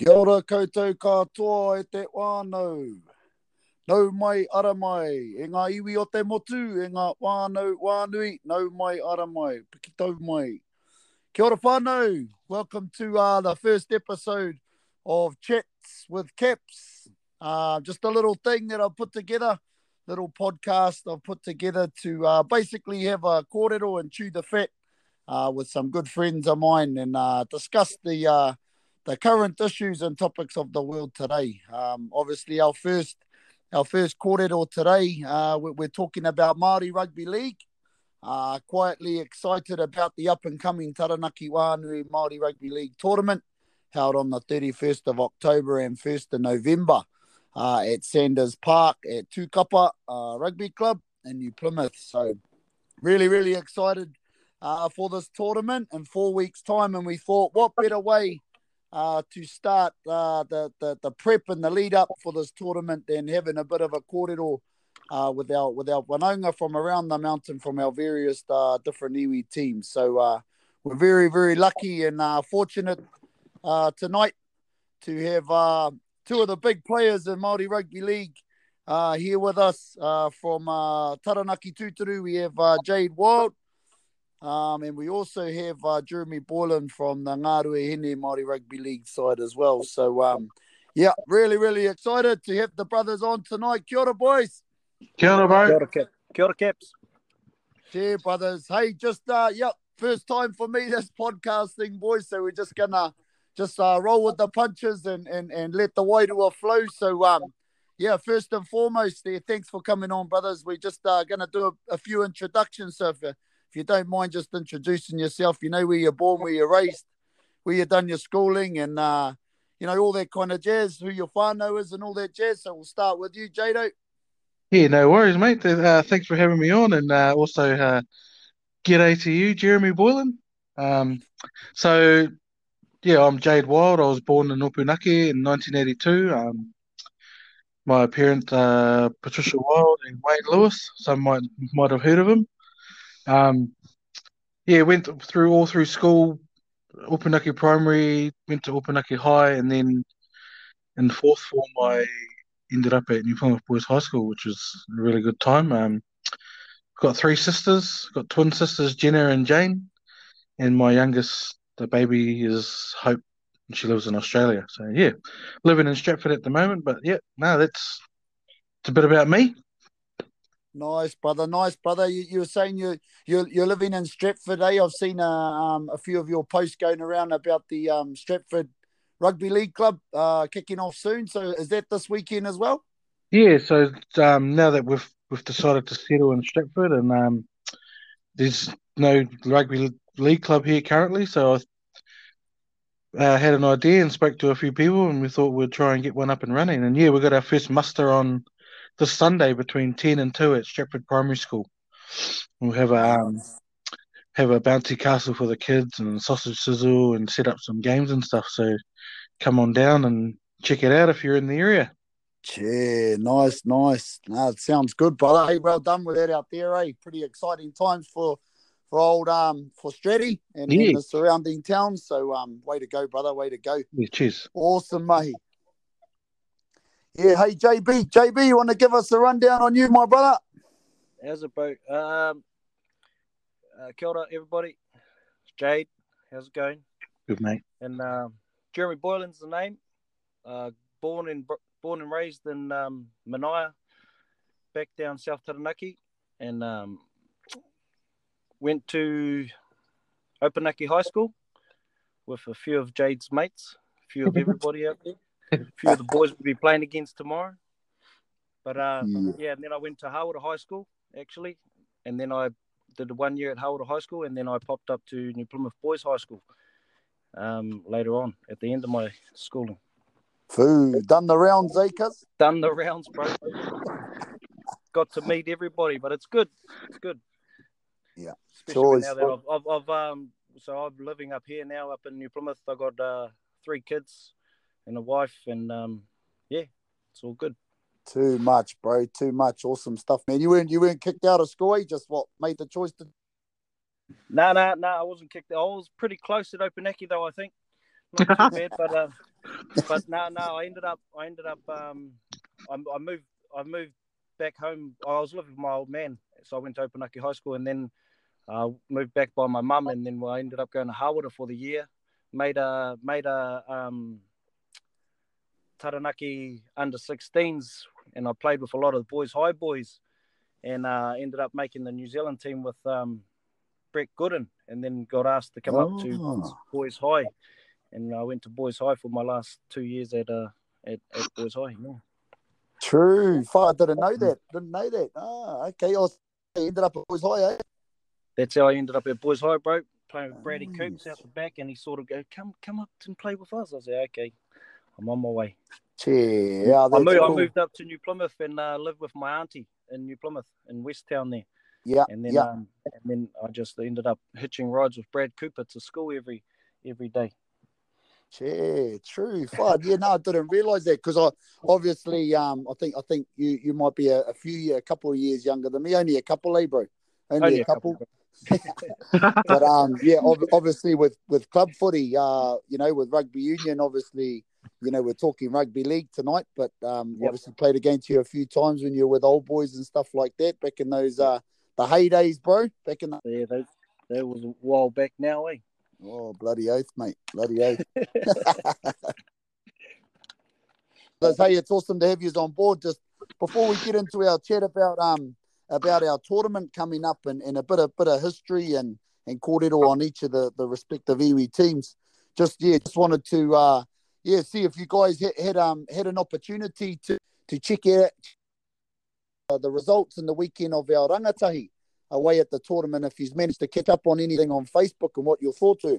Kia ora koutou katoa e te whānau. Nau mai ara mai, e ngā iwi o te motu, e ngā whānau whānui, nau mai ara mai, piki tau mai. Kia ora whānau, welcome to uh, the first episode of Chats with Caps. Uh, just a little thing that I've put together, little podcast I've put together to uh, basically have a kōrero and chew the fat uh, with some good friends of mine and uh, discuss the uh, the current issues and topics of the world today. Um, obviously, our first our first corridor today, uh, we're, we're, talking about Māori Rugby League. Uh, quietly excited about the up and coming Taranaki Wānui Māori Rugby League tournament held on the 31st of October and 1st of November uh, at Sanders Park at Tukapa uh, Rugby Club in New Plymouth. So, really, really excited uh, for this tournament in four weeks' time. And we thought, what better way uh, to start uh, the, the, the prep and the lead up for this tournament than having a bit of a kōrero uh, with our with our from around the mountain from our various uh, different iwi teams. So uh, we're very very lucky and uh, fortunate tonight to have two of the big players in Māori Rugby League here with us from Taranaki Tūturu. We have Jade Wild um, and we also have uh, Jeremy Boylan from the Ngā Ruahine Māori Rugby League side as well. So, um, yeah, really, really excited to have the brothers on tonight. Kia ora, boys. Kia ora, bro. Kia ora, Cap. Kia ora, Caps. Yeah, brothers. Hey, just, uh, yep, first time for me this podcasting, boys. So we're just going to just uh, roll with the punches and, and, and let the wairua flow. So, um, yeah, first and foremost, there, thanks for coming on, brothers. We're just uh, going to do a, a, few introductions. So, if, if you don't mind just introducing yourself, you know where you're born, where you're raised, where you've done your schooling, and uh, you know all that kind of jazz, who your whānau is, and all that jazz. So we'll start with you, Jado. Yeah, no worries, mate. Uh, thanks for having me on, and uh, also uh, g'day to you, Jeremy Boylan. Um, so yeah, I'm Jade Wild. I was born in Opunake in 1982. Um, my parents, uh, Patricia Wild and Wayne Lewis. Some might might have heard of him. Um, yeah, went through all through school, Opunake Primary, went to Opunake High, and then in fourth form I ended up at New Plymouth Boys High School, which was a really good time. Um, got three sisters, got twin sisters, Jenna and Jane, and my youngest, the baby, is Hope, and she lives in Australia. So yeah, living in Stratford at the moment. But yeah, no, that's it's a bit about me. Nice, brother. Nice, brother. You, you were saying you you're, you're living in Stratford, eh? I've seen a, uh, um, a few of your posts going around about the um, Stratford Rugby League Club uh, kicking off soon. So is that this weekend as well? Yeah. So um, now that we've we've decided to settle in Stratford, and um, there's no rugby league club here currently, so I uh, had an idea and spoke to a few people, and we thought we'd try and get one up and running. And yeah, we got our first muster on this Sunday between ten and two at Stratford Primary School. We'll have a um, have a bouncy castle for the kids and sausage sizzle and set up some games and stuff. So come on down and check it out if you're in the area. Yeah, nice, nice. No, it sounds good, brother. Hey, well done with that out there, eh? Pretty exciting times for for old um for Stratty and, yeah. and, the surrounding towns. So um, way to go, brother. Way to go. Yeah, cheers. Awesome, mate. Yeah, hey JB, JB, you want to give us a rundown on you, my brother? How's it, bro? Um, uh, kia ora, everybody. Jade, how's it going? Good, mate. And um, Jeremy Boylan's the name. Uh, born in born and raised in um, Manaia, back down South Taranaki, and um, went to Opunake High School with a few of Jade's mates, a few of everybody out there a few of the boys will be playing against tomorrow. But uh, mm. yeah, and then I went to Hawera High School actually, and then I did one year at Hawera High School, and then I popped up to New Plymouth Boys High School um, later on at the end of my schooling. Foo, done the rounds, eh, cuz? Done the rounds, bro. Got to meet everybody, but it's good. It's good. Yeah. Especially now that I've, I've, I've, um, so I'm living up here now, up in New Plymouth. I got uh, three kids, and a wife, and um, yeah, it's all good. Too much, bro. Too much. Awesome stuff, man. You weren't you weren't kicked out of school. You just what made the choice to. No, no, no, I wasn't kicked. Out. I was pretty close at Opunake though. I think not too bad, but uh, but no, no, I ended up, I ended up, um, I, I moved, I moved back home. I was living with my old man, so I went to Opunake High School, and then uh, moved back by my mum, and then I ended up going to Hawera for the year. Made a made a um, Taranaki under 16s, and I played with a lot of the boys, high boys, and uh, ended up making the New Zealand team with um, Brett Gooden, and then got asked to come oh. up to Oh. boys high, and I went to boys high for my last two years at uh, at, at boys high. Yeah. True. Fuck, I didn't know that. Didn't know that. Ah, okay. I was, ended up at Boys High, eh? That's how I ended up at boys high, bro. Playing with Brady Nice. Coops out the back, and he sort of go, "Come, come up and play with us." I said, "Okay, I'm on my way." Yeah, I moved, I moved up to New Plymouth and uh, lived with my auntie in New Plymouth in West Town there. Yeah, and then yeah. um, and then I just ended up hitching rides with Brad Cooper to school every every day. Yeah, true. Fuck, yeah, no, I didn't realise that because I obviously, um, I think, I think you, you might be a, a few, year, a couple of years younger than me. Only a couple, eh, bro? Only, Only a couple. but um, yeah, ob- obviously with with club footy, uh, you know, with rugby union, obviously, you know, we're talking rugby league tonight. But um, Yep. obviously played against you a few times when you were with old boys and stuff like that back in those uh the heydays, bro. Back in the yeah, that, that was a while back now, eh? oh bloody oath, mate, bloody oath. Let's hey, it's awesome to have you on board. Just before we get into our chat about um about our tournament coming up and, and a bit of bit of history and and kōrero on each of the, the respective iwi teams. Just yeah, just wanted to uh yeah see if you guys had, had um had an opportunity to to check out uh, the results in the weekend of our rangatahi away at the tournament. If you've managed to catch up on anything on Facebook and what your thoughts were.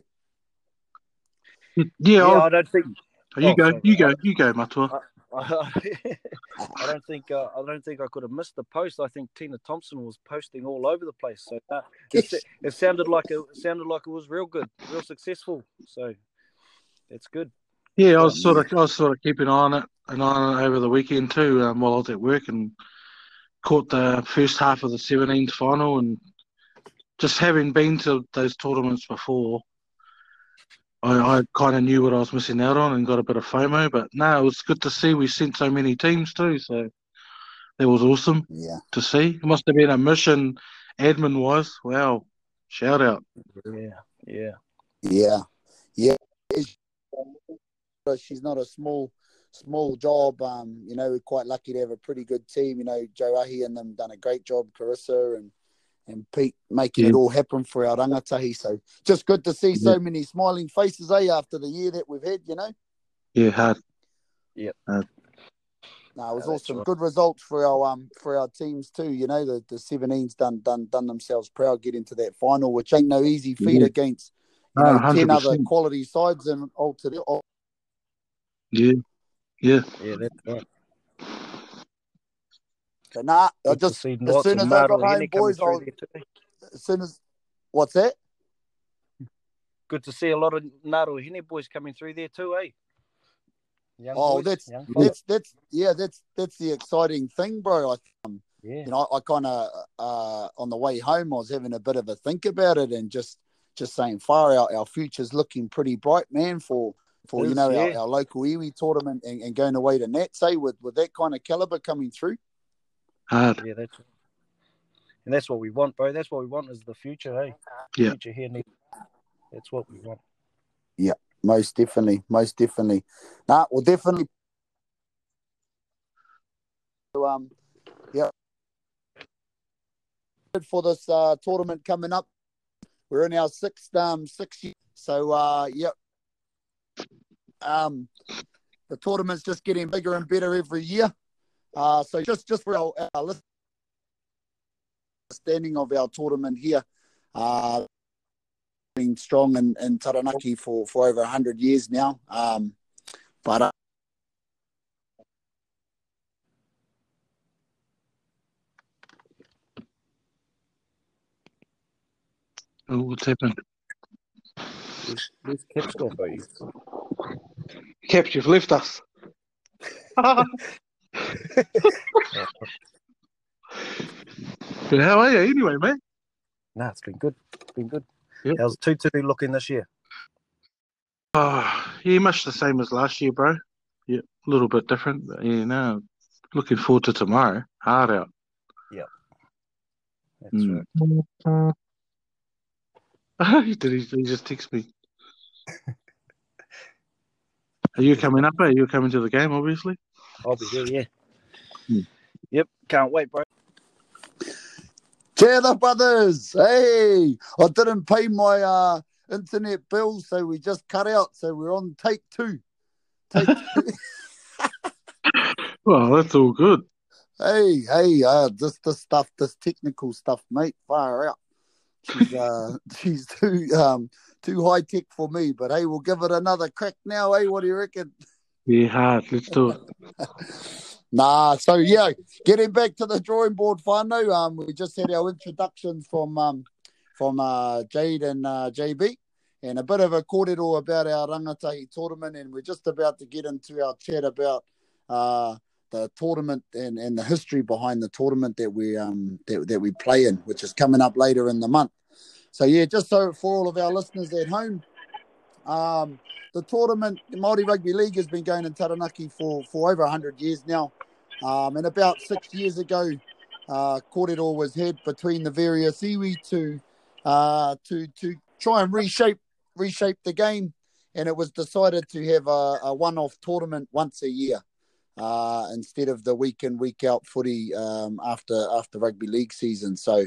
yeah, Yeah, I'll- I don't think you oh, go, sorry. you go, you go, Matua. I don't think uh, I don't think I could have missed the post. I think Tina Thompson was posting all over the place. So uh, it, Yes. it sounded like it, it sounded like it was real good, real successful. So it's good. Yeah, I was sort of, I was sort of keeping an eye on it, an eye on it over the weekend too, um, while I was at work, and caught the first half of the 17th final, and just having been to those tournaments before, I, I kind of knew what I was missing out on and got a bit of FOMO. But no, it was good to see we sent so many teams too, so that was awesome Yeah. to see. It must have been a mission, admin wise. Wow, shout out. Yeah, yeah. Yeah, yeah. It's- She's not a small, small job. Um, you know, we're quite lucky to have a pretty good team. You know, Joe Ahi and them done a great job. Carissa and and Pete making it all happen for our rangatahi. So just good to see so many smiling faces, eh? After the year that we've had, you know. Yeah, hard. Yeah. No, it was No, awesome. right. Good results for our um for our teams too. You know, the the 17s done done done themselves proud getting to that final, which ain't no easy feat Yeah. against you know ten other quality sides and all to the all, Yeah, yeah. Yeah, that's right. so nah, I just as soon as I got home, Hene boys, I through was, as soon as what's that? Good to see a lot of Ngā Ruahine boys coming through there too, eh? Young Oh, boys, that's- That's that's yeah, that's that's the exciting thing, bro. I yeah. you know, I, I kind of uh, on the way home, I was having a bit of a think about it and just just saying, far our our future's looking pretty bright, man. For for you know our, yeah. our local iwi tournament and, and going away to Nats, say with with that kind of caliber coming through. Hard. Yeah, that's and that's what we want, bro. That's what we want is the future, hey. Yeah. Future here, Nick. That's what we want. Yeah, most definitely, most definitely. Nah, well, definitely. Um, yeah. For this uh, tournament coming up, we're in our sixth um sixth year. So uh, yep. Um, the tournament's just getting bigger and better every year. Uh, so just just for our, our understanding of our tournament here, uh, been strong in, in Taranaki for, for over 100 years now. Um, but uh, Oh, what's happened? Where's Kip's gone, bro? Caps, you've left us. But how are you anyway, mate? nah, it's been good. It's been good. Yep. How's Tutu looking this year? Oh, yeah, much the same as last year, bro. Yeah, a little bit different, but yeah, no. Looking forward to tomorrow. Hard out. Yeah. That's Mm. right. Did he, he just text me? Are you coming up? Are you coming to the game, obviously? I'll be here. yeah. Hmm. Yep, can't wait, bro. Cheer the brothers. Hey, I didn't pay my uh, internet bill, so we just cut out. So we're on take two. Take two. Well, that's all good. hey, hey, uh, this this stuff, this technical stuff, mate, fire out. She's uh, she's too um too high tech for me, but hey, we'll give it another crack now. Hey, what do you reckon? Yeah, hard. Let's do it. Nah, so yeah, getting back to the drawing board, whānau. Um, we just had our introductions from um from uh Jade and uh, JB, and a bit of a kōrero about our rangatahi tournament, and we're just about to get into our chat about uh the tournament and, and the history behind the tournament that we um that, that we play in, which is coming up later in the month. So yeah, just so for all of our listeners at home, um, the tournament, the Māori Rugby League, has been going in Taranaki for, for over 100 years now. Um, and about six years ago, uh, kōrero was had between the various iwi to uh, to to try and reshape reshape the game, and it was decided to have a, a one-off tournament once a year uh, instead of the week in week out footy um, after after rugby league season. So,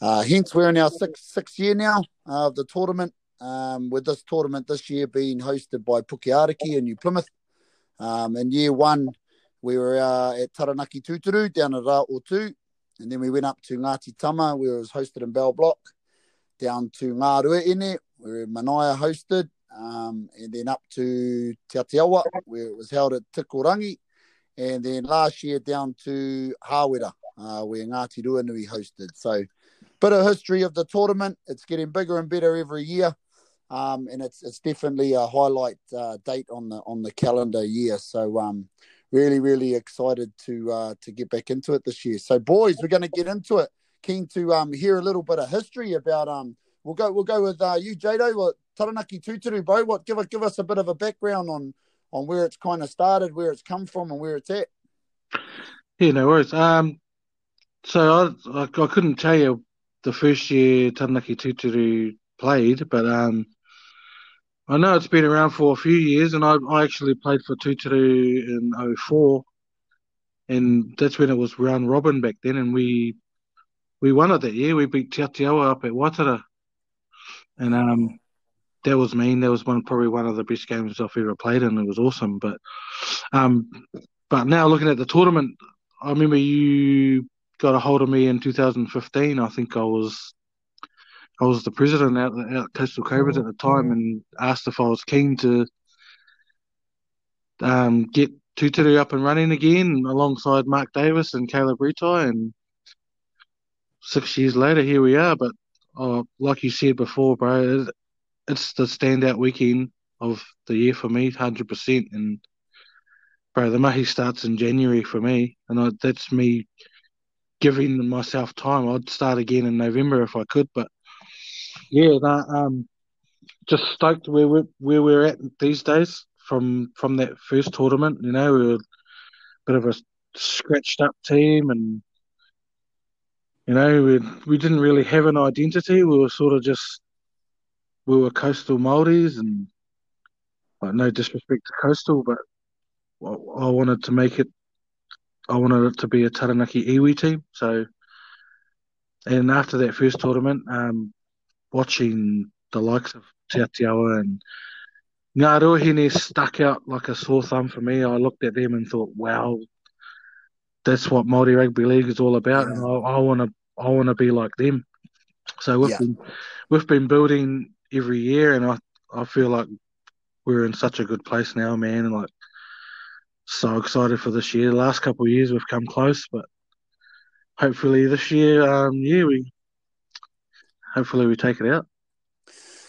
uh, hence we're in our sixth sixth year now uh, of the tournament. Um, with this tournament this year being hosted by Pukeariki in New Plymouth. Um, in year one, we were uh, at Taranaki Tuturu down at Ra'otu, and then we went up to Ngati Tama, where it was hosted in Bell Block, down to Ngā where Manaia hosted, um, and then up to Te Aotearoa, where it was held at Tikorangi, and then last year down to Hawera, uh, where Ngāti Ruanui hosted. So, bit of history of the tournament. It's getting bigger and better every year. Um, and it's it's definitely a highlight uh, date on the on the calendar year. So um, really really excited to uh, to get back into it this year. So boys, we're going to get into it. Keen to um, hear a little bit of history about um. We'll go we'll go with uh, you, Jado. What Taranaki Tuturu, bro? What give give us a bit of a background on on where it's kind of started, where it's come from, and where it's at. Yeah, no worries. Um, so I, I, I couldn't tell you the first year Taranaki Tuturu played, but um, I know it's been around for a few years, and I, I actually played for Tuturu in 04, and that's when it was round robin back then, and we we won it that year. We beat Te up at Waitara, and um, that was mean. That was one probably one of the best games I've ever played, and it was awesome. But um, but now looking at the tournament, I remember you got a hold of me in 2015. I think I was I was the president out at Coastal Cobras at the time and asked if I was keen to um, get Tuturu up and running again alongside Mark Davis and Caleb Retai. And six years later, here we are. But uh, like you said before, bro, it, it's the standout weekend of the year for me, 100%. And, bro, the mahi starts in January for me. And I, that's me giving myself time. I'd start again in November if I could. But yeah, no, um, just stoked where we're where we're at these days from from that first tournament. You know, we were a bit of a scratched up team, and you know, we we didn't really have an identity. We were sort of just we were coastal Maoris, and like no disrespect to coastal, but I, I wanted to make it. I wanted it to be a Taranaki iwi team. So, and after that first tournament, um, watching the likes of Te Atiawa and Ngā Ruahine stuck out like a sore thumb for me. I looked at them and thought, wow, that's what Māori Rugby League is all about, and I want to I want to be like them. So we've Yeah. been we've been building every year, and I I feel like we're in such a good place now, man. And like so excited for this year. The last couple of years we've come close, but hopefully this year, um, yeah, we hopefully we take it out.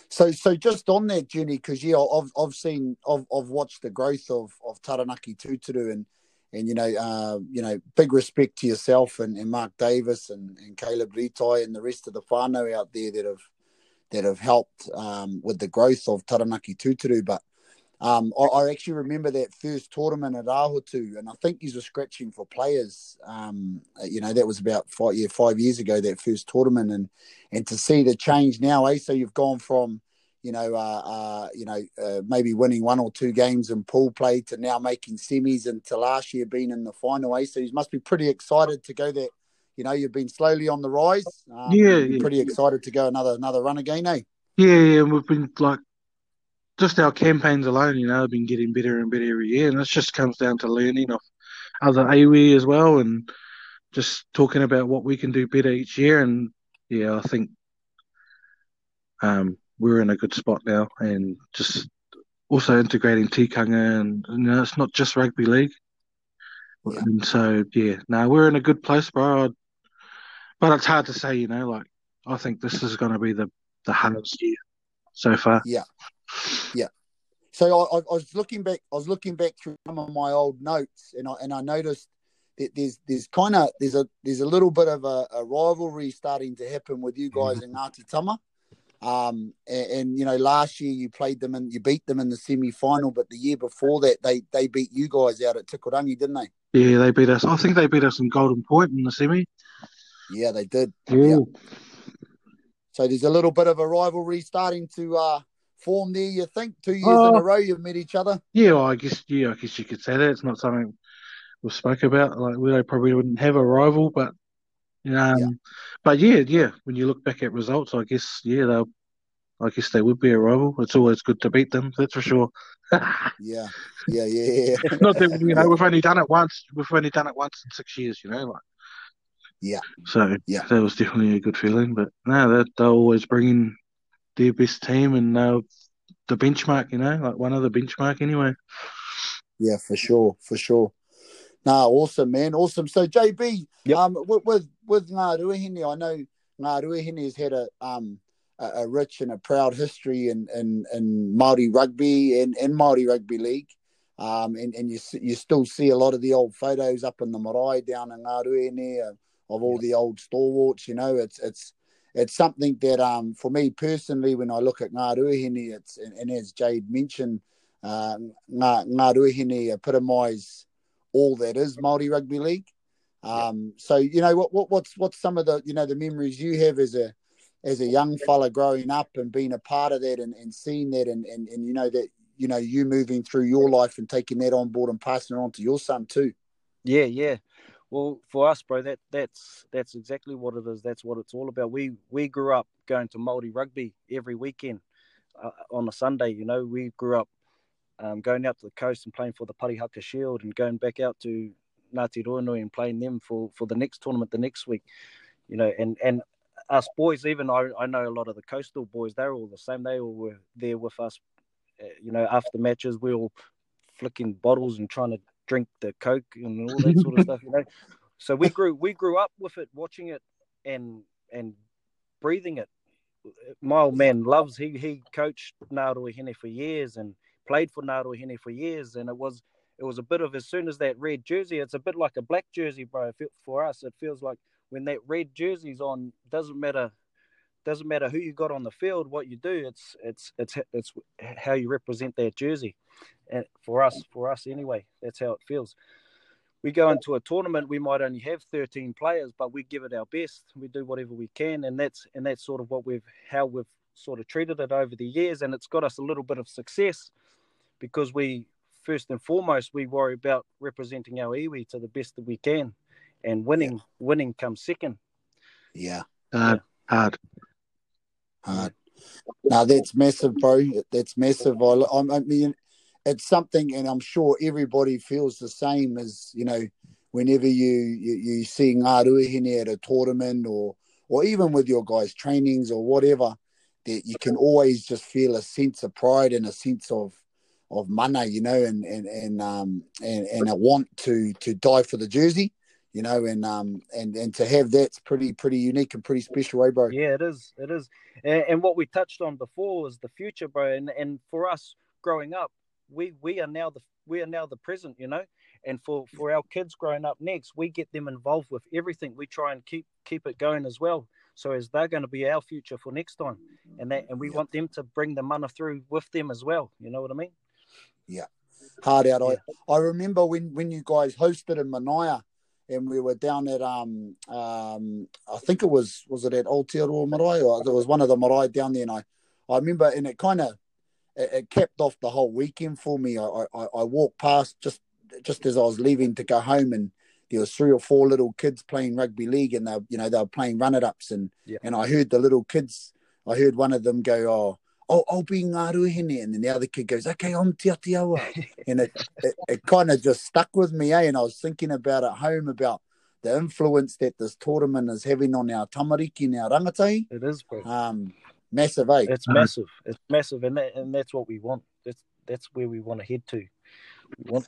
So, so just on that journey, because yeah, I've I've seen I've I've watched the growth of of Taranaki Tuturu, and and you know, uh, you know, big respect to yourself and, and Mark Davis and, and Caleb Ritai and the rest of the whānau out there that have that have helped um, with the growth of Taranaki Tūturu. But um, I, I, actually remember that first tournament at Ahutu, and I think he's were scratching for players. Um, you know, that was about five, yeah, five years ago, that first tournament, and and to see the change now, eh? So you've gone from you know, uh, uh, you know, uh, maybe winning one or two games in pool play to now making semis and to last year being in the final. Eh? So you must be pretty excited to go there. You know, you've been slowly on the rise. Um, yeah, yeah, pretty excited to go another another run again, eh? Yeah, yeah, and we've been like just our campaigns alone, you know, have been getting better and better every year, and it just comes down to learning of other iwi as well, and just talking about what we can do better each year. And yeah, I think um, we're in a good spot now, and just also integrating tikanga, and you know, it's not just rugby league. Yeah. And so, yeah, no, we're in a good place, bro. But it's hard to say, you know. Like, I think this is going to be the the hardest year so far. Yeah, yeah. So I, I, was looking back. I was looking back through some of my old notes, and I and I noticed that there's there's kind of there's a there's a little bit of a, a rivalry starting to happen with you guys mm-hmm. in Ngāti Tama. Um, and, and, you know, last year you played them and you beat them in the semi final, but the year before that they they beat you guys out at Tikorangi, didn't they? Yeah, they beat us. I think they beat us in Golden Point in the semi. Yeah, they did. Yeah. So there's a little bit of a rivalry starting to uh, form there. You think two years in a row you've met each other? Yeah, well, I guess yeah, I guess you could say that. It's not something we spoke about. Like we probably wouldn't have a rival, but um, yeah. But yeah, yeah. When you look back at results, I guess yeah, they'll. I guess they would be a rival. It's always good to beat them. That's for sure. yeah, yeah, yeah, yeah. Not that you know we've only done it once. We've only done it once in six years. You know, like. Yeah. So yeah, that was definitely a good feeling. But no, that they're always bringing their best team and uh, the benchmark. You know, like one of the benchmark anyway. Yeah, for sure, for sure. Nah, awesome, man, awesome. So JB, yep. um, with with, with Ngā Ruahine, I know Ngā Ruahine has had a um a, a, rich and a proud history in in, in Maori rugby and, and Maori rugby league. Um, and, and you you still see a lot of the old photos up in the marae down in Ngā Ruahine of, all yep. the old stalwarts. You know, it's it's it's something that um for me personally, when I look at Ngā Ruahine, it's and, and as Jade mentioned, uh, Ngā, Ngā epitomise all that is Maori rugby league. Um, so you know what, what what's what's some of the you know the memories you have as a as a young fella growing up and being a part of that and, and seeing that and, and and you know that you know you moving through your life and taking that on board and passing it on to your son too. Yeah, yeah. Well, for us, bro, that that's that's exactly what it is. That's what it's all about. We we grew up going to Maori rugby every weekend uh, on a Sunday. You know, we grew up um, going out to the coast and playing for the Parihaka Shield and going back out to Ngāti Ruanui and playing them for, for the next tournament the next week. You know, and, and us boys, even I, I know a lot of the coastal boys, they're all the same. They all were there with us. Uh, you know, after matches, we all flicking bottles and trying to drink the coke and all that sort of stuff. You know, so we grew we grew up with it, watching it and and breathing it. My old man loves he he coached Ngā Ruahine for years and played for Ngāroe for years, and it was it was a bit of as soon as that red jersey, it's a bit like a black jersey, bro. For us, it feels like when that red jersey's on, doesn't matter doesn't matter who you got on the field, what you do. It's it's it's it's how you represent that jersey, and for us, for us anyway, that's how it feels. We go into a tournament, we might only have 13 players, but we give it our best. We do whatever we can, and that's and that's sort of what we've how we've sort of treated it over the years, and it's got us a little bit of success because we first and foremost we worry about representing our iwi to the best that we can, and winning yeah. winning comes second. Yeah, hard, hard, uh, uh, hard. That's massive, bro. That's massive. I, I mean, it's something, and I'm sure everybody feels the same as you know. Whenever you you, you see Ngā Ruahine at a tournament, or or even with your guys' trainings or whatever, that you can always just feel a sense of pride and a sense of of mana, you know, and and and um and, and a want to to die for the jersey, you know, and um and and to have that's pretty pretty unique and pretty special, eh, bro? Yeah, it is. It is. And, and what we touched on before was the future, bro. And and for us growing up, we we are now the we are now the present, you know, and for for our kids growing up next, we get them involved with everything. We try and keep keep it going as well. So as they're going to be our future for next time, and that and we want them to bring the mana through with them as well. You know what I mean? Yeah, hard out. Yeah. I, I remember when, when you guys hosted in Manaia and we were down at um um I think it was was it at Aotearoa Marae or there was one of the marae down there and I, I remember and it kind of it, it capped off the whole weekend for me. I, I I walked past just just as I was leaving to go home and there was three or four little kids playing rugby league and they you know they were playing run it ups and Yeah. and I heard the little kids I heard one of them go oh oh I'll be ngā ruhine and then the other kid goes okay I'm te Atiawa and it, it, it kind of just stuck with me, eh? And I was thinking about at home about the influence that this tournament is having on our tamariki and our rangatahi. It is, bro. Um, massive, eh? It's massive. It's massive, and that, and that's what we want. That's that's where we want to head to. We want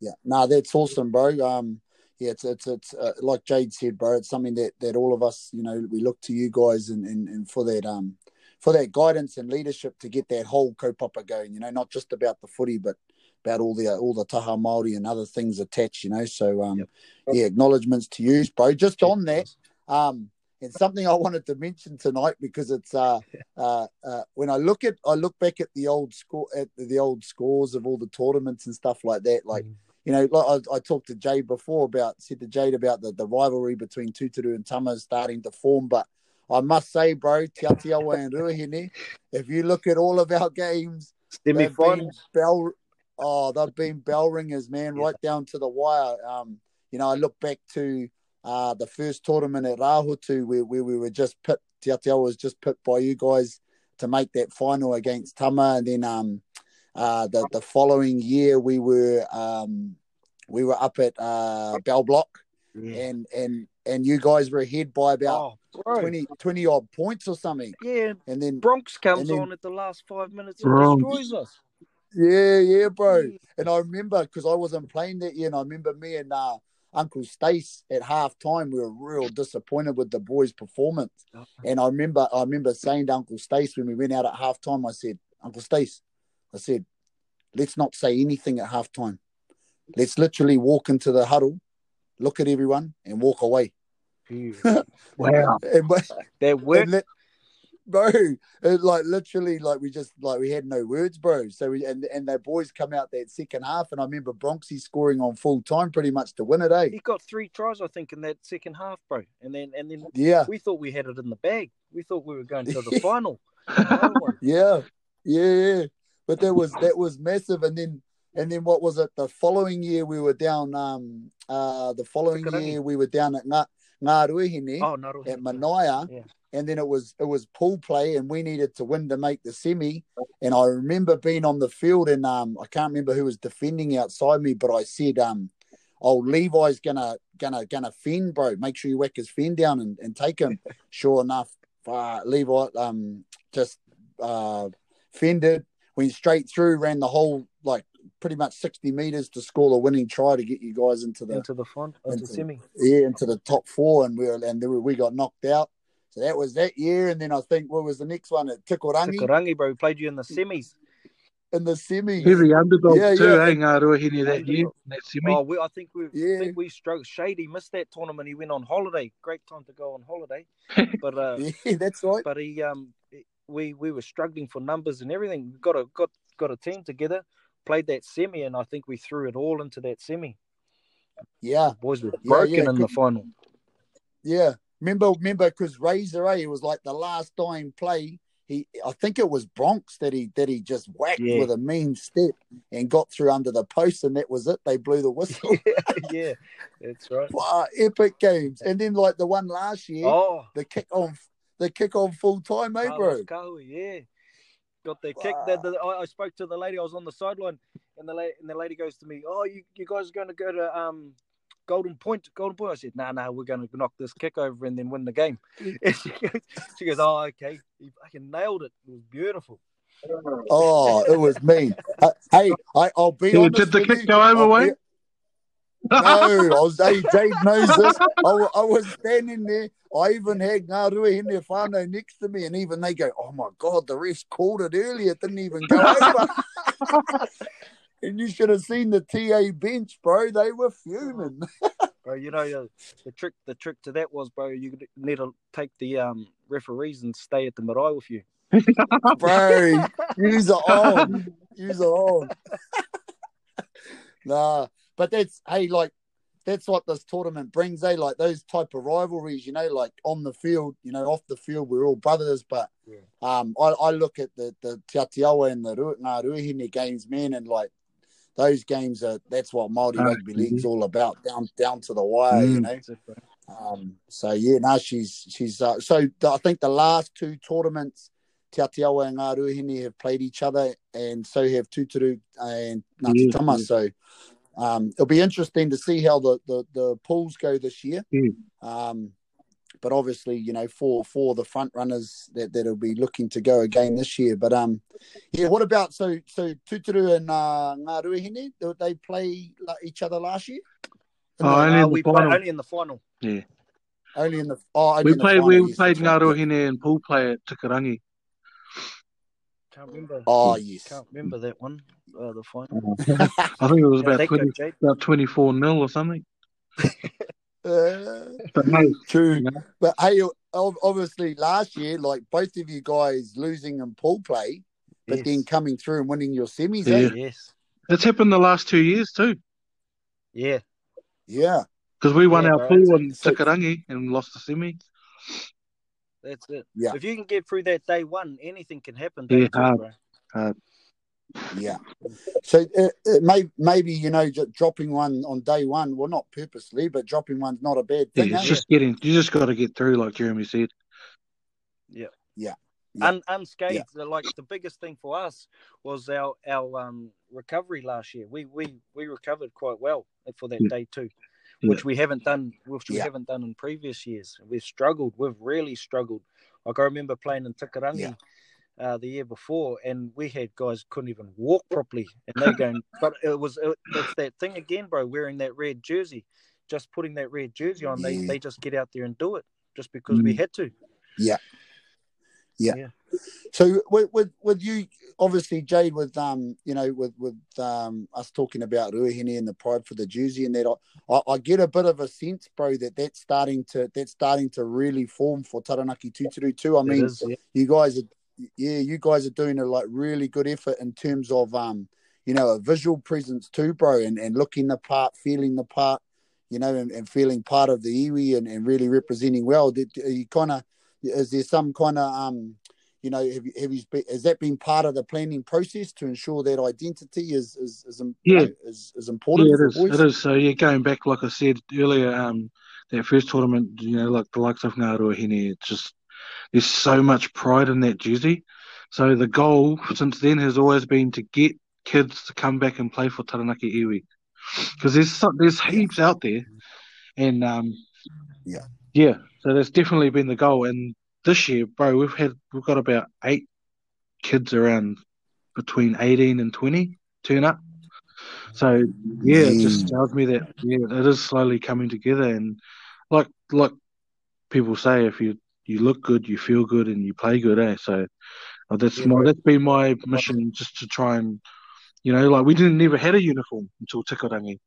Yeah, no, that's awesome, bro. Um, yeah, it's it's it's uh, like Jade said, bro. It's something that that all of us, you know, we look to you guys and and, and for that um for that guidance and leadership to get that whole kaupapa going. You know, not just about the footy, but about all the all the taha Maori and other things attached. You know, so um, Yep. yeah, acknowledgements to you, bro. Just on that, um, and something I wanted to mention tonight because it's uh, uh, uh, when I look at I look back at the old score at the old scores of all the tournaments and stuff like that. Like Mm. you know, like I, I talked to Jade before about said to Jade about the, the rivalry between Tuturu and Tama starting to form, but I must say, bro, Te Atiawa and Ruahine, if you look at all of our games, semi they've been finals. bell oh they've been bell ringers man Yeah. right down to the wire um you know i look back to uh the first tournament at rahotu where, where we were just pit Te was just put by you guys to make that final against tama and then um uh the the following year we were um we were up at uh bell block Yeah. and and and you guys were ahead by about Oh, 20 20 odd points or something Yeah, and then Bronx comes then- on at the last five minutes and Bronx. destroys us. yeah yeah bro Yeah. And I remember because I wasn't playing that year, and I remember me and uh, Uncle Stace at half time, we were real disappointed with the boys' performance. Oh. And I remember I remember saying to Uncle Stace when we went out at half time, I said, Uncle Stace, I said, let's not say anything at half time. Let's literally walk into the huddle, look at everyone, and walk away. Wow. And, we- That worked. and let- bro, it, like literally, like we just like we had no words, bro. So we and and the boys come out that second half, and I remember Bronxy scoring on full time pretty much to win it, eh? He got three tries, I think, in that second half, bro. And then and then Yeah, we thought we had it in the bag. We thought we were going to the final. Yeah, yeah, yeah. But that was that was massive, and then and then what was it? The following year we were down. Um, uh, the following Tikorangi. year we were down at Ngā Oh, no. at Manaia, Yeah. and then it was it was pool play, and we needed to win to make the semi. And I remember being on the field, and um, I can't remember who was defending outside me, but I said, um, "Oh, Levi's gonna gonna gonna fend, bro. Make sure you whack his fend down and, and take him." sure enough, uh, Levi um just uh fended, went straight through, ran the whole pretty much sixty meters to score the winning try to get you guys into the Into the final, into Into- semi. yeah, into the top four, and we were, and then we got knocked out. So that was that year, and then I think what was the next one at Tikorangi Takarangi, bro. We played you in the semis. in the semi. Heavy underdog Yeah, too, yeah. eh, Ngā Ruahine that year, that semi. Oh, we, I think we, Yeah. I think we struggled. Shady missed that tournament. He went on holiday. Great time to go on holiday. But uh, Yeah, that's right. but he um we we were struggling for numbers and everything. We got a got got a team together, played that semi, and I think we threw it all into that semi. Yeah, The boys were Yeah, broken yeah, in the final. yeah. Remember, remember, because Razor, it was like the last dying play. He, I think it was Bronx that he that he just whacked Yeah. with a mean step and got through under the post, and that was it. They blew the whistle. yeah, that's right. wow, epic games. And then like the one last year, Oh, the kick on, the kick on full time, eh, bro. Yeah. Got the kick. Wow. That the, I, I spoke to the lady. I was on the sideline, and the lady and the lady goes to me, "Oh, you, you guys are going to go to um Golden Point, Golden Point." I said, "No, nah, no, nah, we're going to knock this kick over and then win the game." And she goes, she goes, "Oh, okay." He fucking nailed it. It was beautiful. Oh, it was mean. Uh, hey, I, I'll be Yeah, did the kick go over, Wayne? No, I was, hey, Jade knows this. I, I was standing there. I even had Ngārui in whānau next to me, and even they go, oh my God, the refs called it earlier. It didn't even go over. and you should have seen the TA bench, bro. They were fuming. bro. You know uh, the trick. The trick to that was, bro. You need to take the um, referees and stay at the marae with you, bro. Use are on. Use are on. nah, but that's hey, like that's what this tournament brings, eh? Like those type of rivalries, you know, like on the field, you know, off the field, we're all brothers. But yeah. um, I, I look at the the Te Atiawa and the Ngā Ruahine games, man, and like those games are that's what Māori uh, rugby league's all about, down down to the wire, mm. you know. Um, so yeah, no, she's she's uh, so the, I think the last two tournaments, Te Atiawa and Ngā Ruahine have played each other, and so have Tuturu and Ngāti Tama. Yeah. So um, it'll be interesting to see how the, the, the pools go this year. Mm. Um, but obviously, you know, for for the front runners that that'll be looking to go again this year. But um, yeah. What about so so Tuturu and uh, Ngā Ruahine? Did they play each other last year? Oh, only, uh, we played only in the final. Yeah. Only in the oh, we played final, we yes, played Ngā Ruahine and pool play at Tikorangi. Can't remember. Oh yes. Can't remember that one. Uh, the final. I think it was about 20, about twenty four nil or something. Uh, but hey, true. You know? But hey, obviously last year, like both of you guys losing in pool play, but yes. then coming through and winning your semis. Yeah. Eh? Yes. It's happened the last two years too. Yeah. Yeah. Because we won yeah, our bro, pool in Tikorangi and lost the semi. That's it. Yeah. If you can get through that day one, anything can happen. yeah, hard. Hard. Yeah. So uh, uh, may, maybe you know dropping one on day one, well, not purposely, but dropping one's not a bad thing. Yeah, it's eh? just getting. You just got to get through, like Jeremy said. Yeah. Yeah. yeah. Un, unscathed. Yeah. Like the biggest thing for us was our our um, recovery last year. We we we recovered quite well for that yeah. day too, which we haven't done. Which we haven't done in previous years. We've struggled. We've really struggled. Like I remember playing in Tikorangi uh, the year before, and we had guys couldn't even walk properly, and they're going. but it was it, it's that thing again, bro. Wearing that red jersey, just putting that red jersey on, they they just get out there and do it just because mm. we had to. Yeah. yeah. Yeah. So with, with with you, obviously Jade, with um, you know, with with um, us talking about Ruahine and the pride for the jersey and that, I, I, get a bit of a sense, bro, that that's starting to that's starting to really form for Taranaki Tuturu too. I mean, is, yeah. you guys are yeah, you guys are doing a like really good effort in terms of um, you know, a visual presence too, bro, and, and looking the part, feeling the part, you know, and, and feeling part of the iwi and, and really representing well. Did you kind of is there some kind of um, you know, have you, have you has that been part of the planning process to ensure that identity is is is, yeah. You know, is, is important? Yeah, it is. Boys? It is. So yeah, going back, like I said earlier, um, that first tournament, you know, like the likes of Ngā Ruahine, it's just there's so much pride in that jersey. So the goal since then has always been to get kids to come back and play for Taranaki Iwi because there's some, there's heaps out there, and um, yeah, yeah. So that's definitely been the goal. And this year, bro, we've had we've got about eight kids around between 18 and 20 turn up. So yeah, it just tells me that yeah, it is slowly coming together. And like like people say, if you you look good, you feel good, and you play good, eh? So uh, that's yeah, my that's been my mission, just to try and you know, like we didn't never had a uniform until Tikorangi.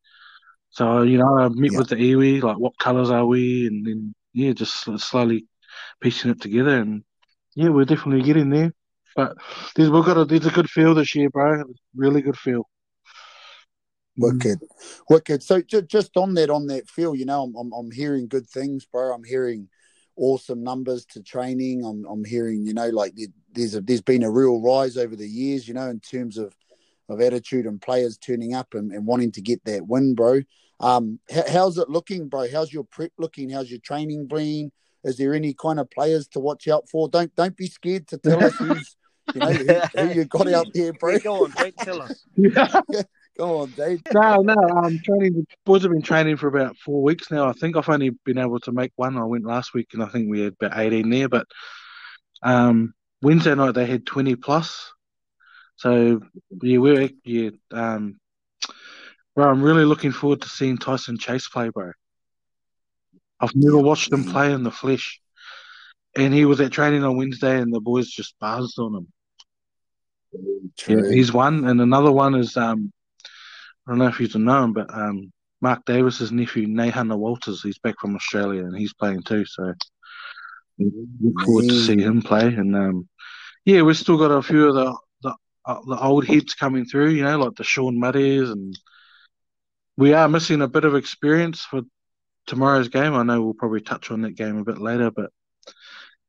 So you know, I met yeah. with the iwi, like what colours are we, and then yeah, just slowly piecing it together, and yeah, we're definitely getting there. But there's we've got a there's a good feel this year, bro. Really good feel. Wicked, wicked. So just on that, on that feel, you know, I'm, I'm, I'm hearing good things, bro. I'm hearing awesome numbers to training. I'm I'm hearing you know like there's a, there's been a real rise over the years, you know, in terms of of attitude and players turning up and, and wanting to get that win, bro. Um, how's it looking, bro? How's your prep looking? How's your training been? Is there any kind of players to watch out for? Don't don't be scared to tell us who's you know who, who you got out there, bro. Go on, don't tell us. Go on, Dave. No, no. I'm training. The boys have been training for about four weeks now. I think I've only been able to make one. I went last week, and I think we had about 18 there. But um, Wednesday night they had 20 plus. So yeah, we're yeah. Um, bro, I'm really looking forward to seeing Tyson Chase play, bro. I've never watched him play in the flesh, and he was at training on Wednesday, and the boys just buzzed on him. True. Yeah, he's one, and another one is um, I don't know if you know him, but um, Mark Davis's nephew, Nahana Walters, he's back from Australia and he's playing too. So look forward to see him play. And um, yeah, we've still got a few of the the, uh, the old heads coming through, you know, like the Sean Muddies, and we are missing a bit of experience for tomorrow's game. I know we'll probably touch on that game a bit later, but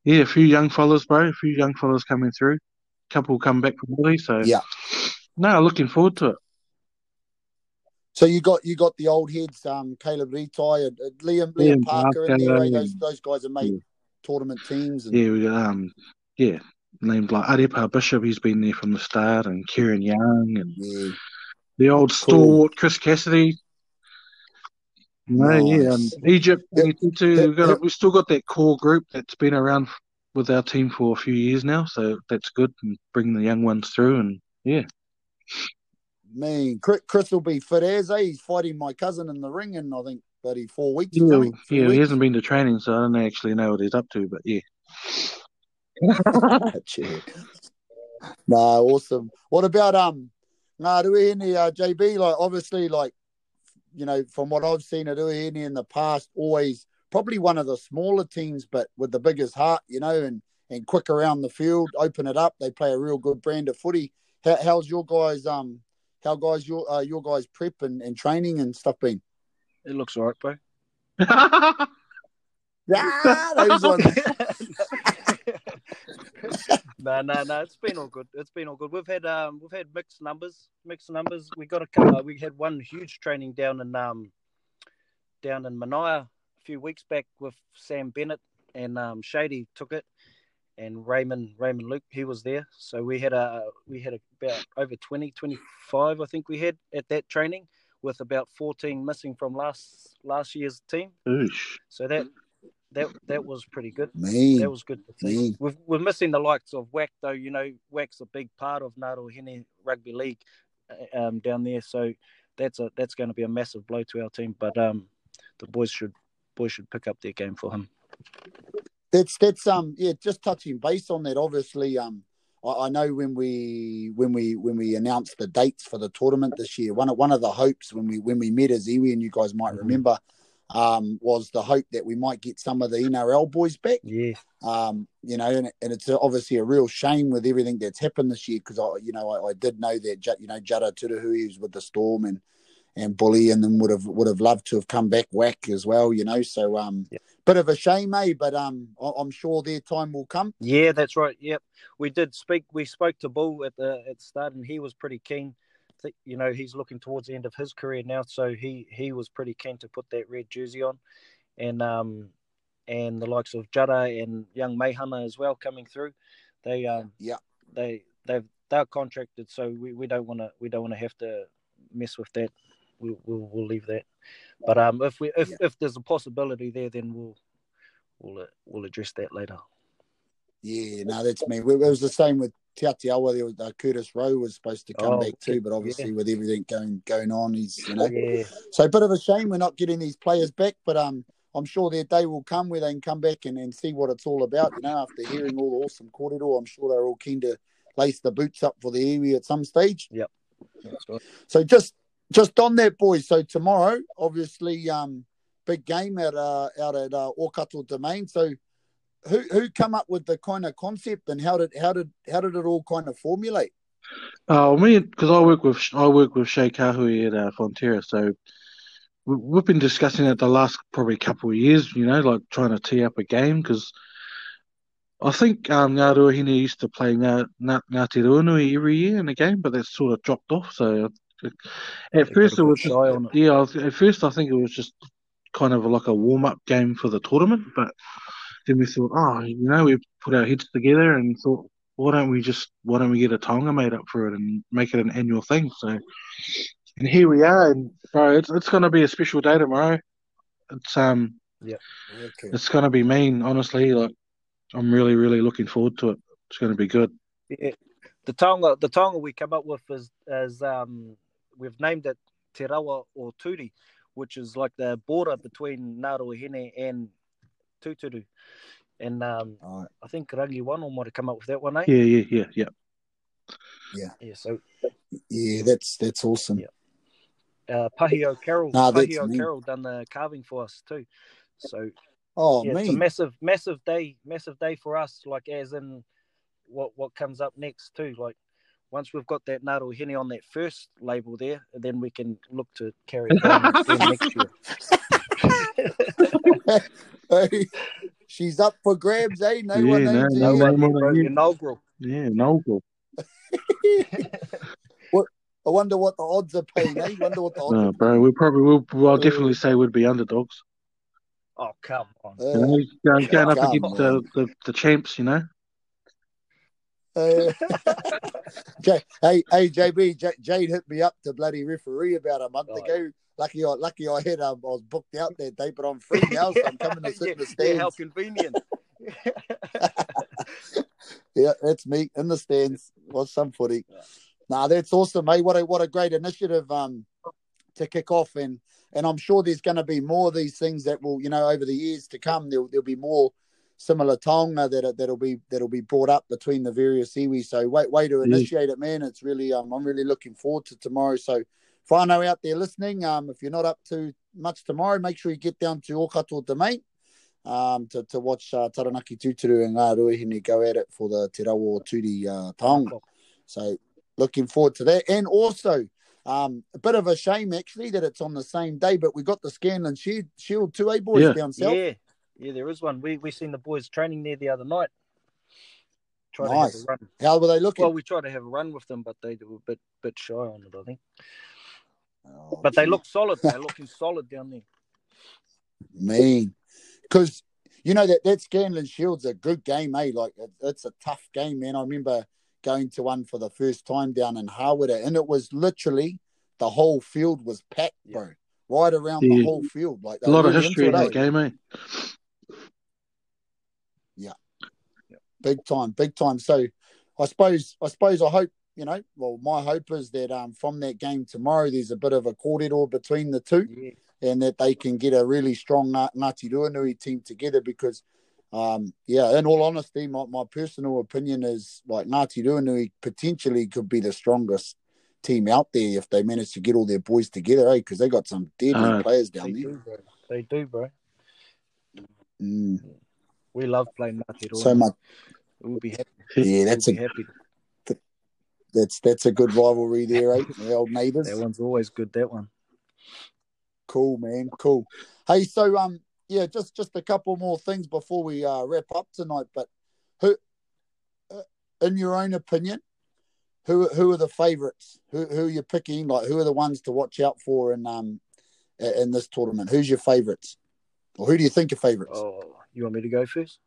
yeah, a few young fellas, bro, a few young fellas coming through. A couple come back from Italy, so Yeah. No, looking forward to it. So you got you got the old heads, um, Caleb Retai, and uh, Liam Liam Liam Parker in there. Parker, eh? Those those guys have made Yeah. tournament teams. And, Yeah, we got um, yeah, named like Adepa Bishop. He's been there from the start, and Kieran Young, and yeah. the old stalwart Chris Cassidy. No, yeah, Nice. and Egypt. Yeah, we to- yeah, we've, got, yeah. we've still got that core group that's been around with our team for a few years now, so that's good. And bring the young ones through, and yeah, Man, Chris, will be fit as eh? He's fighting my cousin in the ring in I think bloody four weeks. yeah, three yeah. He hasn't been to training, so I don't actually know what he's up to, but yeah. no, awesome. What about um Ngā Ruahine, uh JB, like obviously like you know, from what I've seen at Ruihini in the past, always probably one of the smaller teams, but with the biggest heart, you know, and and quick around the field, open it up. They play a real good brand of footy. How, how's your guys um how guys your uh, your guys prep and, and training and stuff been? It looks all right, bro. Yeah, those ones. no, no, no. It's been all good. It's been all good. We've had um, we've had mixed numbers. Mixed numbers. We got a couple. We had one huge training down in um, down in Manaia a few weeks back with Sam Bennett and um, Shady took it, and Raymond Raymond Luke he was there. So we had a we had about over 20, 25, I think we had at that training with about fourteen missing from last last year's team. Oosh. So that that that was pretty good. Me. That was good to see. We've, we're missing the likes of WAC though. You know, WAC's a big part of Ngaruahine Rugby League uh, um, down there. So that's a that's going to be a massive blow to our team. But um, the boys should boys should pick up their game for him. That's that's um yeah, just touching base on that. Obviously, um, I, I know when we when we when we announced the dates for the tournament this year, one of one of the hopes when we when we met as Iwi, and you guys might Mhm. remember, um, was the hope that we might get some of the NRL boys back. Yeah, Um, you know, and, and it's obviously a real shame with everything that's happened this year because I, you know, I, I did know that you know Jada Turuhui was with the Storm and and Bully and them would have would have loved to have come back whack as well. You know, so um, Yeah. Bit of a shame, eh? But um, I, I'm sure their time will come. yeah, that's right. Yep, we did speak. We spoke to Bull at the at the start, and he was pretty keen. Th- You know, he's looking towards the end of his career now, so he he was pretty keen to put that red jersey on, and um, and the likes of Jada and young Mayhana as well coming through. They um, Yeah. they they've they're contracted, so we, we don't want to we don't want to have to mess with that. We'll, we'll we'll leave that. But um, if we if, Yeah. if there's a possibility there, then we'll we'll uh, we'll address that later. Yeah, no, that's me. It was the same with Te Atiawa. There was uh, Curtis Rowe was supposed to come Oh, back too, but yeah. obviously with everything going going on, he's you know. Yeah, So a bit of a shame we're not getting these players back, but um, I'm sure their day will come where they can come back and, and see what it's all about. You know, after hearing all the awesome kōrero, I'm sure they're all keen to lace the boots up for the iwi at some stage. right. So just just on that, boys. So tomorrow, obviously, um, big game at uh, out at uh, Domain. So who who come up with the kind of concept and how did how did how did it all kind of formulate? Oh, me, because I work with I work with Shay Kahui at uh, Fonterra, so we- we've been discussing it the last probably couple of years. You know, like trying to tee up a game because I think um, Ngā used to play Ngā, Ngā, Ngāti Ruanui every year in a game, but that's sort of dropped off. So at first it was just, on it. yeah, I at first I think it was just kind of like a warm up game for the tournament, but then we thought, oh, you know, we put our heads together and thought, why don't we just why don't we get a taonga made up for it and make it an annual thing? So, and here we are, and bro, it's it's gonna be a special day tomorrow. It's um, Okay. it's gonna be mean, honestly. Like, I'm really really looking forward to it. It's gonna be good. Yeah. The taonga the taonga we come up with is is um we've named it Te Rawa or Turi, which is like the border between Ngaruahine and Tuturu. And um All right. I think Rangi One might have come up with that one, eh? Yeah, yeah, yeah, yeah. Yeah, Yeah. so Yeah, that's that's awesome. Yeah. uh, Pahio Carroll, Nah, that's Pahio. Carroll done the carving for us too. So Oh, yeah, it's a massive, massive day, massive day for us. Like as in what what comes up next too. Like once we've got that Ngā Ruahine on that first label there, then we can look to carry it on next year. Hey, She's up for grabs, eh? No Yeah, one no, names no her one- more than you. inaugural. Yeah, Noble. I wonder what the odds are paying, eh? Wonder what the odds No, are bro, we probably will. Well, I'll definitely say we'd be underdogs. Oh come on. You Uh, know, going, going up against the, the, the champs, you know. Uh, J- hey, hey, JB, J- Jade hit me up to bloody referee about a month Oh, ago. Lucky, I, lucky I had, um, I was booked out that day, but I'm free now, so I'm coming to sit yeah, in the yeah, stands. how convenient. Yeah, that's me in the stands. Was some footy. Nah, that's awesome, mate. What a what a great initiative um to kick off and and I'm sure there's going to be more of these things that will, you know, over the years to come. There'll there'll be more similar taonga that that'll be that'll be brought up between the various iwi. So wait, way to Yeah. initiate it, man. It's really um I'm really looking forward to tomorrow. So whānau out there listening, um, if you're not up to much tomorrow, make sure you get down to Okato Domain um, to, to watch uh, Taranaki Tuturu and Ngā Ruahine go at it for the Te Rawa Turi uh, taonga. So looking forward to that. And also, um, a bit of a shame actually that it's on the same day, but we got the Scanlon Shield, Shield too, eh, boys, Yeah. down south. Yeah, yeah, there is one. We we seen the boys training there the other night. Try to Nice. have a run. How were they looking? Well, we tried to have a run with them, but they were a bit bit shy on it, I think. Oh, But they look solid. They're looking solid down there. mean. Because, you know, that, that Scanlon Shield's a good game, eh? Like, it, it's a tough game, man. I remember going to one for the first time down in Harwood, and it was literally the whole field was packed, Yeah. bro. Right around the whole field. Like, A lot of history in into that it, eh? Game, eh? big time, big time. So I suppose I suppose I hope, you know, well my hope is that um from that game tomorrow there's a bit of a kōrero between the two Yeah, and that they can get a really strong Ngā- Ngāti Ruanui team together because um yeah, in all honesty, my, my personal opinion is like Ngāti Ruanui potentially could be the strongest team out there if they manage to get all their boys together, eh? Because they got some deadly Uh, players they down there. do. They do, bro. Mm, We love playing Ngāti so much. We'll be happy. Yeah, that's we'll a happy. that's that's a good rivalry there, eh? The old neighbours. That one's always good. That one. Cool, man. Cool. Hey, so um, yeah, just just a couple more things before we uh, wrap up tonight. But who, uh, in your own opinion, who who are the favourites? Who who are you picking? Like, who are the ones to watch out for in um in this tournament? Who's your favourites, or who do you think are favourites? Oh, you want me to go first?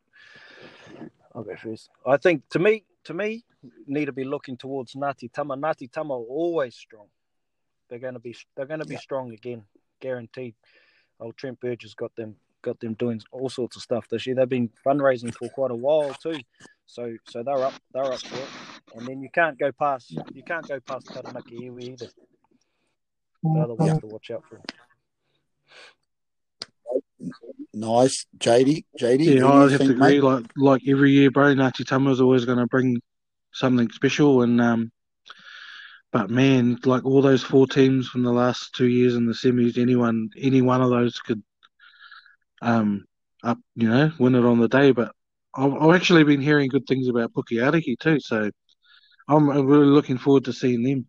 I'll go first. I think to me, to me, need to be looking towards Ngāti Tama. Ngāti Tama are always strong. They're going to be they're going to be Yeah. strong again, guaranteed. Old Trent Burgess got them got them doing all sorts of stuff this year. They've been fundraising for quite a while too, so so they're up they're up for it. And then you can't go past you can't go past Taranaki Iwi either. Mm, they're the ones to watch out for. Nice, JD. JD. Yeah, I have to agree. mate? Like like every year, bro, Ngāti Tama's always going to bring something special. And um, but man, like all those four teams from the last two years in the semis, anyone, any one of those could um up, you know, win it on the day. But I've, I've actually been hearing good things about Pukeariki too, so I'm really looking forward to seeing them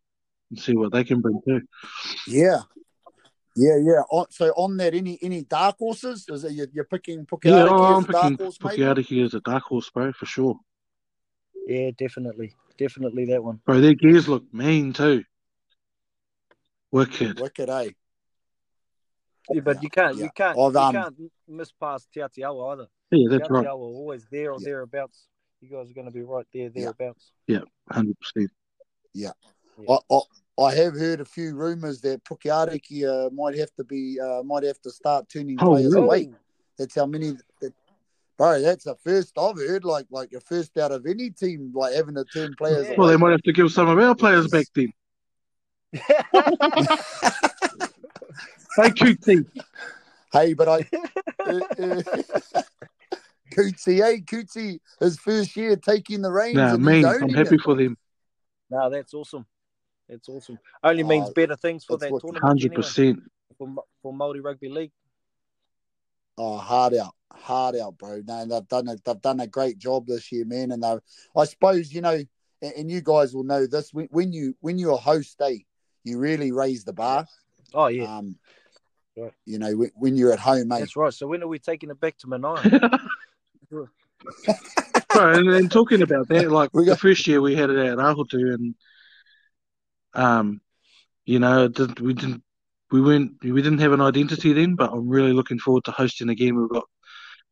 and see what they can bring too. Yeah. Yeah, yeah. On, so on that, any any dark horses? Is it you're, you're picking Pukeariki Yeah, oh, as I'm a dark picking horse, maybe? Pukeariki as a dark horse, bro, for sure. Yeah, definitely, definitely that one. Bro, their gears look mean too. Wicked. Wicked, eh? Yeah, but you can't, Yeah. you can't, I've, you um, can't miss past Te Atiawa either. Yeah, Te that's right. Atiawa always there or Yeah. thereabouts. You guys are going to be right there, thereabouts. Yeah. thereabouts. Hundred percent. I, I, I have heard a few rumours that Pukeariki uh, might have to be uh, might have to start turning Oh, players really? away. That's how many. That, bro, that's the first I've heard. Like like the first out of any team, like having to turn players Yeah. Well, they might have to give some of our players back then. Hey, QT. hey, but I. uh, uh, Cootsie, eh? Cootsie, his first year taking the reins. Nah, and me, I'm happy it. for them. no, that's awesome. It's awesome. Only means Oh, better things for that's that tournament Hundred anyway, percent. for Mo- for Māori Rugby League. Oh, hard out, hard out, bro. No, they've done a, they've done a great job this year, man. And they, I suppose you know, and, and you guys will know this when, when you when you're a host, eh, you really raise the bar. Oh yeah, Um, Right. you know, when, when you're at home, mate. that's right. So when are we taking it back to Manaia? Bro, and, and talking about that, like We the got- first year we had it at Rahotu, and um, you know, it didn't, we didn't, we weren't, we didn't have an identity then, but I'm really looking forward to hosting again. We've got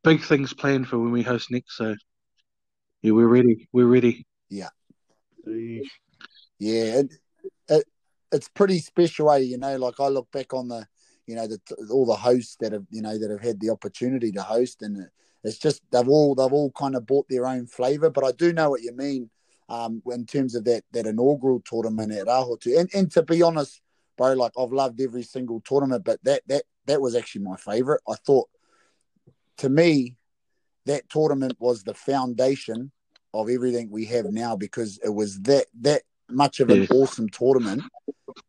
big things planned for when we host next, so yeah, we're ready. We're ready. Yeah, it, it it's pretty special, eh? You know, like I look back on the, you know, the all the hosts that have, you know, that have had the opportunity to host, and it's just they've all they've all kind of bought their own flavour. But I do know what you mean, um, in terms of that that inaugural tournament at Rahotu. And and to be honest, bro, like I've loved every single tournament, but that that that was actually my favourite. I thought, to me, that tournament was the foundation of everything we have now because it was that that much of an Yeah. awesome tournament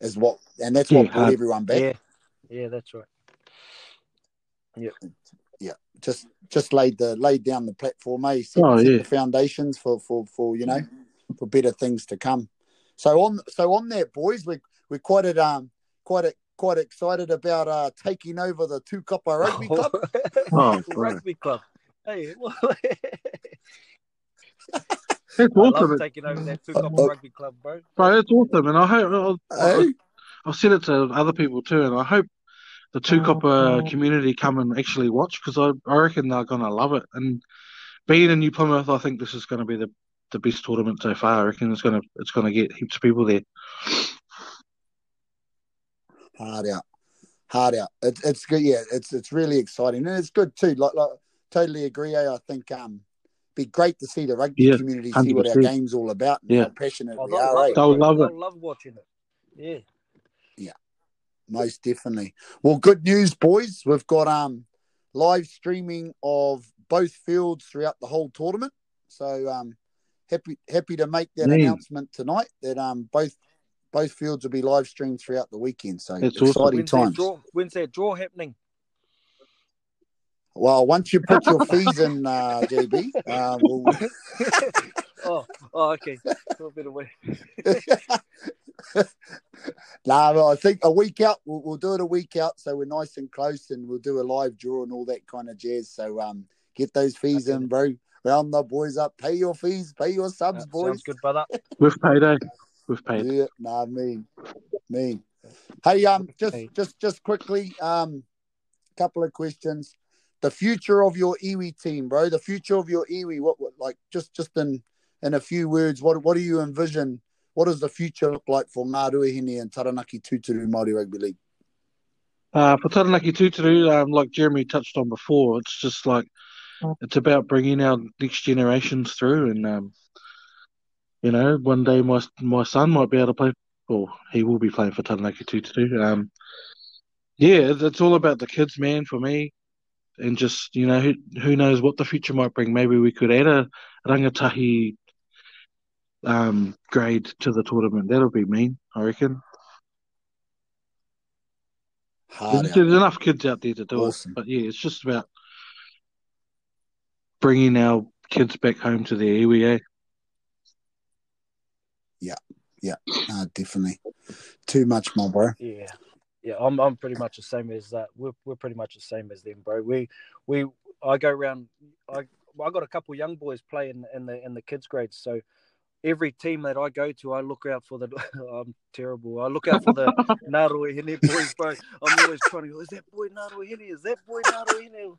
is what and that's what Yeah, brought hard. everyone back yeah, yeah, that's right. Yeah. Yeah. Just just laid the laid down the platform eh? set, Oh, set yeah. the foundations for for for you know for better things to come so on so on that boys we we're quite at um quite a, quite excited about uh taking over the Tukapa rugby club Oh, bro. rugby club. Hey, well, That's I awesome, love taking over that Tukapa Uh, rugby club, bro. bro. That's awesome, and I hope I'll, I'll, Eh? I've said it to other people too, and I hope the Tukapa community come and actually watch because I, I reckon they're gonna love it. And being in New Plymouth, I think this is gonna be the, the best tournament so far. I reckon it's gonna it's gonna get heaps of people there. hard out, hard out. It's it's good. Yeah, it's it's really exciting and it's good too. Like like totally agree. Eh? I think um, be great to see the rugby Yeah, community see what our game's all about and Yeah. how passionate Oh, we they'll are. love Eh? They'll bro. love They'll it. love watching it. Yeah, yeah. Most definitely. Well, good news, boys. We've got um live streaming of both fields throughout the whole tournament. So um happy happy to make that Man. announcement tonight that um both both fields will be live streamed throughout the weekend. So That's awesome. exciting When's that times. draw? When's that draw happening? Well, once you put your fees in, uh, JB, uh, we'll, Oh, oh, okay. A bit away. nah, I think a week out, we'll, we'll do it a week out, so we're nice and close, and we'll do a live draw and all that kind of jazz. So um, get those fees Okay. in, bro. Round the boys up. Pay your fees. Pay your subs, That boys. sounds good, brother. We've paid, eh? We've paid. Yeah, nah, mean, mean. Hey, um, just Hey. just just quickly, um, couple of questions. The future of your iwi team, bro. The future of your iwi. What, what like just just in in a few words, what what do you envision? What does the future look like for Ngāruahine and Taranaki Tuturu Māori Rugby League? Uh, for Taranaki Tuturu, um, like Jeremy touched on before, it's just like it's about bringing our next generations through, and um, you know, one day my my son might be able to play. Well, he will be playing for Taranaki Tuturu. Um, yeah, it's, it's all about the kids, man. For me, and just you know, who who knows what the future might bring. Maybe we could add a rangatahi um grade to the tournament. That'll be mean, I reckon. Hard There's, there's enough kids out there to do Awesome. it, but yeah, it's just about bringing our kids back home to their iwi. Eh? Nah, definitely. Too much, my bro. Yeah, yeah. I'm I'm pretty much the same as that. We're we're pretty much the same as them, bro. We we I go around. I I got a couple young boys playing in the in the kids grades, so every team that I go to, I look out for the. I'm terrible. I look out for the Ngāruahine boys, bro. I'm always trying to go. Is that boy Ngāruahine? Is that boy Ngāruahine?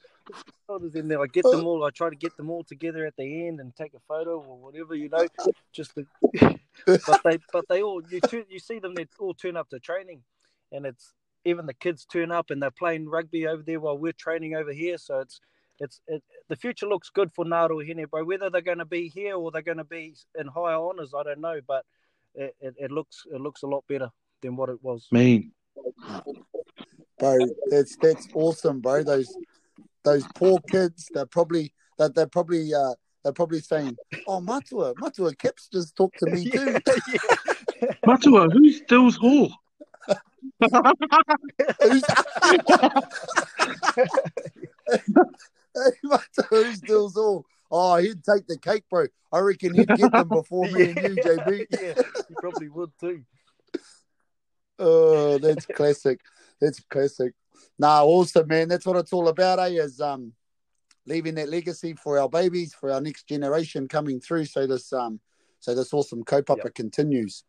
Photos in there. I get them all. I try to get them all together at the end and take a photo or whatever, you know. Just to, but they but they all you tu- you see them. They all turn up to training, and it's even the kids turn up and they're playing rugby over there while we're training over here. So it's it's it, the future looks good for Ngāruahine, bro. Whether they're going to be here or they're going to be in higher honors, I don't know, but it, it, it looks it looks a lot better than what it was. Mean. bro. That's that's awesome, bro. Those those poor kids. They're probably that they're, probably uh they're probably saying, "Oh, Matua, Matua Kips just talked to me too." yeah, Matua, who's Dill's Hall? Who's, Who's Dills all? Oh, he'd take the cake, bro. I reckon he'd get them before me and you, JB. yeah, he probably would too. Oh, that's classic. That's classic. Nah, awesome, man. That's what it's all about, eh? Is um leaving that legacy for our babies, for our next generation coming through. So this um so this awesome kaupapa Yep. continues.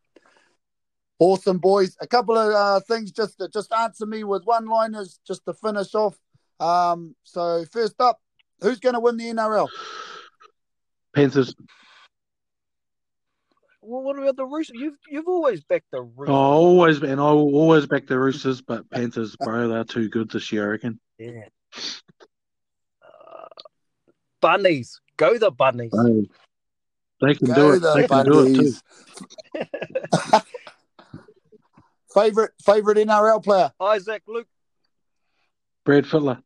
Awesome, boys. A couple of uh, things just to, just answer me with one liners just to finish off. Um, so first up, who's going to win the NRL? Panthers. Well, what about the Roosters? You've you've always backed the Oh, Roosters. always, and I will always back the Roosters, but Panthers, bro, they're too good this year, I reckon. Yeah. Uh, bunnies, go the bunnies. Bro, they can do it. the They can do it too. Favorite favorite NRL player? Isaac Luke. Brad Fittler.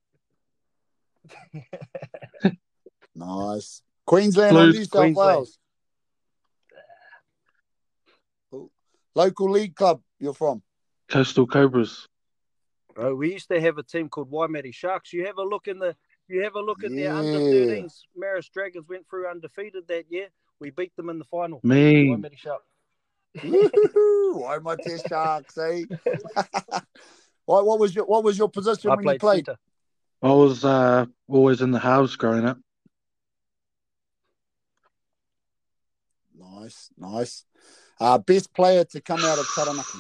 Nice. Queensland or New South Queensland. Wales? Local league club you're from? Coastal Cobras. Bro, we used to have a team called Waimate Sharks. You have a look in the you have a look in their under 13s. Maris Dragons went through undefeated that year. We beat them in the final. Me. Waimate Sharks. Woohoo! Why my test sharks, eh? what, what was your what was your position I when played, you played? centre. I was uh, always in the halves growing up. Nice, nice. Uh, best player to come out of Taranaki.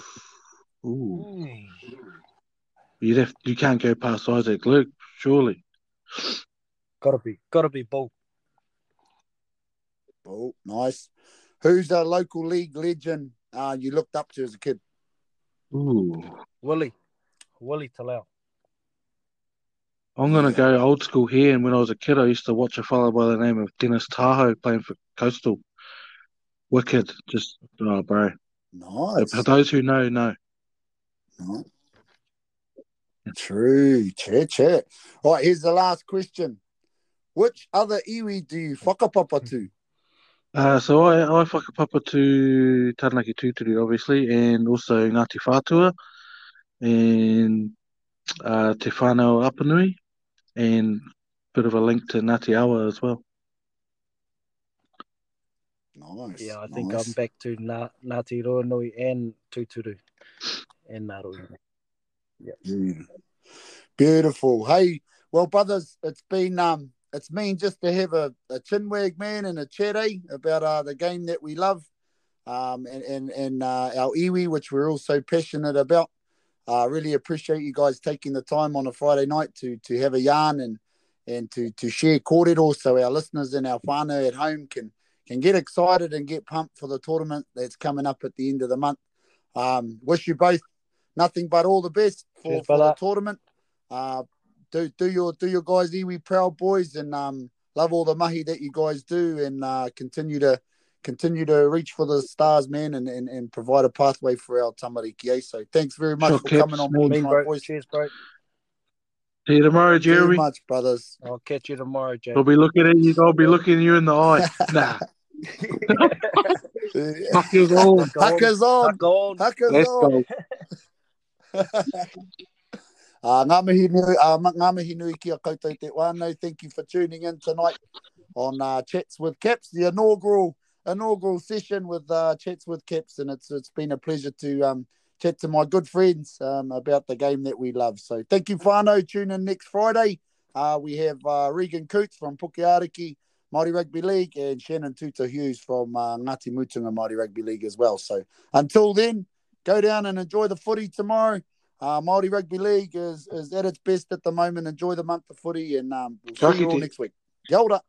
Ooh. You'd have, you can't go past Isaac Luke, surely. Gotta be, gotta be Bull. Oh, nice. Who's a local league legend uh, you looked up to as a kid? Ooh. Willie. Willie Talau. I'm gonna go old school here. And when I was a kid, I used to watch a fellow by the name of Dennis Tahoe playing for Coastal. Wicked, just oh, bro. Nice. For those who know, know. Nice. True. Chat, chat. All right, here's the last question. Which other iwi do you whakapapa to? Uh, so I I whakapapa to Taranaki Tūturu, obviously, and also Ngāti Whātua, and uh, Te Whānau Apanui, and bit of a link to Natiawa as well. Nice. Yeah, I think. I'm back to Na- Ngāti Ruanui and Tuturu and Narui. Mm. Beautiful. Hey, well, brothers, it's been um, it's mean just to have a, a chinwag man and a chat eh, about uh, the game that we love, um, and and and uh, our iwi, which we're all so passionate about. I uh, really appreciate you guys taking the time on a Friday night to to have a yarn and and to to share kōrero so our listeners and our whānau at home can can get excited and get pumped for the tournament that's coming up at the end of the month. Um, wish you both nothing but all the best for, Cheers, for the tournament. Uh, do do your do your guys iwi proud boys and um, love all the mahi that you guys do and uh, continue to continue to reach for the stars, man, and, and, and provide a pathway for our tamariki. eh? So thanks very much Sure, for Caps, coming on board Mean, tonight, bro. boys. Cheers, bro. See you tomorrow, Thank you very much, brothers. I'll catch you tomorrow, Jay. I'll be looking at you. I'll be looking you in the eye. Nah, fuck you all. Huckers on. Huck on. Huckers Let's on. go. Uh, ngā mihi nui, uh, ma- ngā mihi nui ki a koutou te whānau. Thank you for tuning in tonight on uh, Chats with Caps, the inaugural inaugural session with uh, Chats with Caps, and it's it's been a pleasure to um, chat to my good friends um, about the game that we love. So thank you, whānau. Tune in next Friday. Uh, we have uh, Regan Coots from Pukeariki Māori Rugby League and Shannon Tuta Hughes from uh, Ngāti Mutunga Māori Rugby League as well. So until then, go down and enjoy the footy tomorrow. Uh, Māori Rugby League is, is at its best at the moment. Enjoy the month of footy, and um, we'll see you all next week. Kia ora.